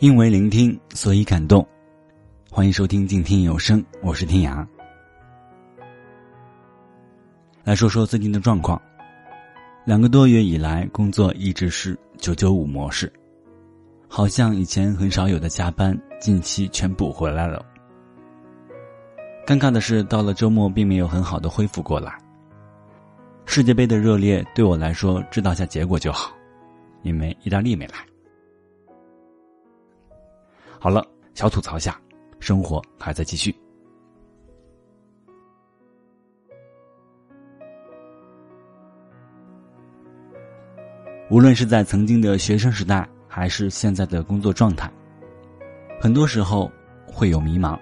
因为聆听，所以感动。欢迎收听静听有声，我是天涯。来说说最近的状况。两个多月以来，工作一直是九九五模式，好像以前很少有的加班，近期全补回来了。尴尬的是，到了周末并没有很好的恢复过来。世界杯的热烈对我来说，知道下结果就好，因为意大利没来。好了，小吐槽下，生活还在继续。无论是在曾经的学生时代，还是现在的工作状态，很多时候会有迷茫。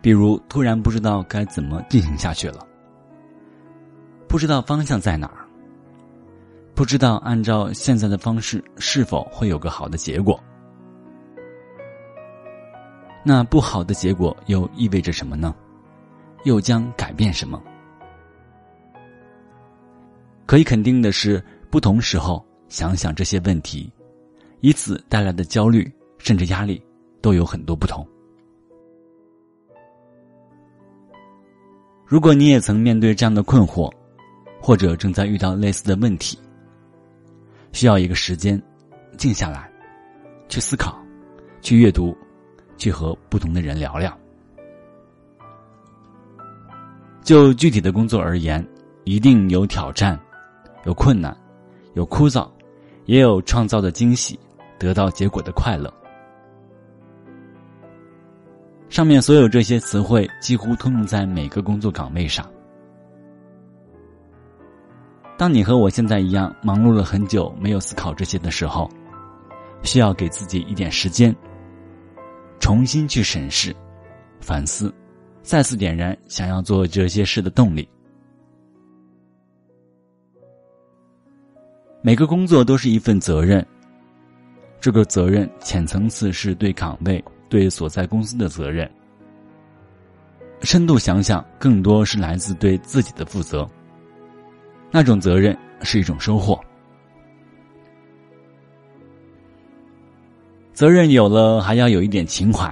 比如突然不知道该怎么进行下去了，不知道方向在哪儿，不知道按照现在的方式是否会有个好的结果。那不好的结果又意味着什么呢？又将改变什么？可以肯定的是，不同时候想想这些问题，以此带来的焦虑甚至压力都有很多不同。如果你也曾面对这样的困惑，或者正在遇到类似的问题，需要一个时间，静下来，去思考，去阅读。去和不同的人聊聊。就具体的工作而言，一定有挑战，有困难，有枯燥，也有创造的惊喜，得到结果的快乐。上面所有这些词汇几乎通用在每个工作岗位上。当你和我现在一样忙碌了很久，没有思考这些的时候，需要给自己一点时间。重新去审视、反思，再次点燃想要做这些事的动力。每个工作都是一份责任，这个责任浅层次是对岗位、对所在公司的责任；深度想想，更多是来自对自己的负责。那种责任是一种收获。责任有了，还要有一点情怀。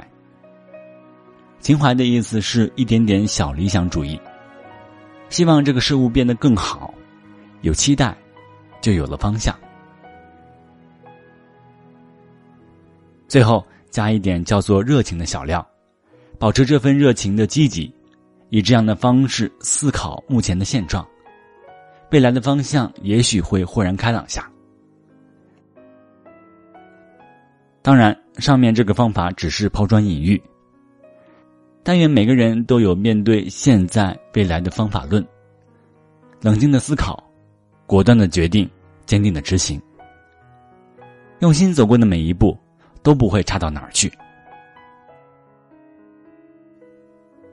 情怀的意思是一点点小理想主义，希望这个事物变得更好，有期待，就有了方向。最后加一点叫做热情的小料，保持这份热情的积极，以这样的方式思考目前的现状，未来的方向也许会豁然开朗下。当然，上面这个方法只是抛砖引玉。但愿每个人都有面对现在、未来的方法论，冷静的思考，果断的决定，坚定的执行，用心走过的每一步都不会差到哪儿去。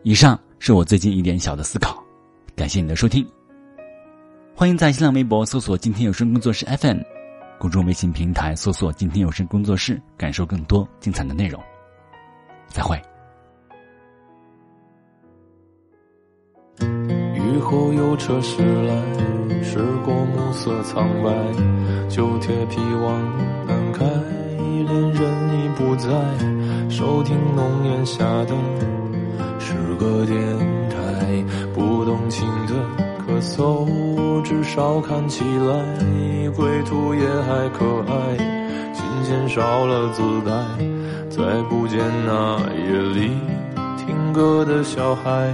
以上是我最近一点小的思考，感谢你的收听。欢迎在新浪微博搜索“今天有声工作室 FM”。公众微信平台搜索“今天有声工作室”，感受更多精彩的内容。再会。雨后有车驶来，驶过暮色苍白，旧铁皮往南开，恋人已不在，收听浓烟下的是个电台，不动情的。咳嗽，至少看起来归途也还可爱。琴弦少了姿态，再不见那夜里听歌的小孩。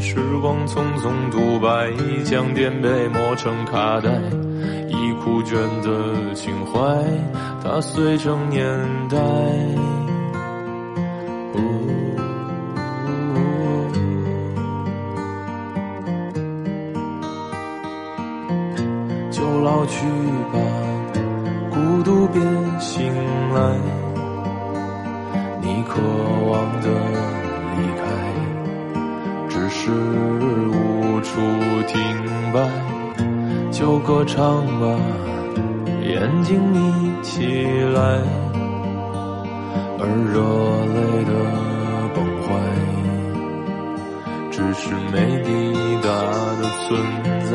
时光匆匆独白，将颠沛磨成卡带。已枯卷的情怀，它碎成年代。去吧，孤独别醒来。你渴望的离开，只是无处停摆。就歌唱吧，眼睛眯起来。而热泪的崩坏，只是没抵达的存在。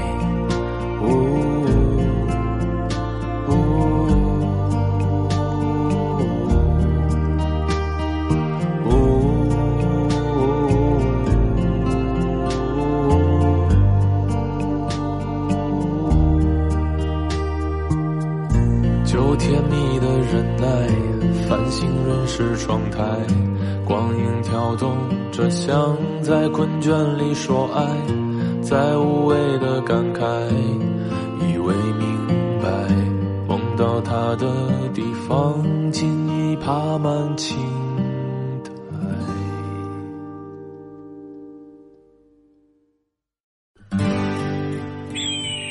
窗台，光影跳动着，像在困倦里说爱，在无谓的感慨，以为明白，梦到他的地方，竟已爬满青苔。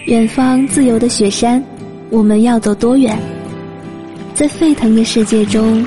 远方自由的雪山，我们要走多远？在沸腾的世界中。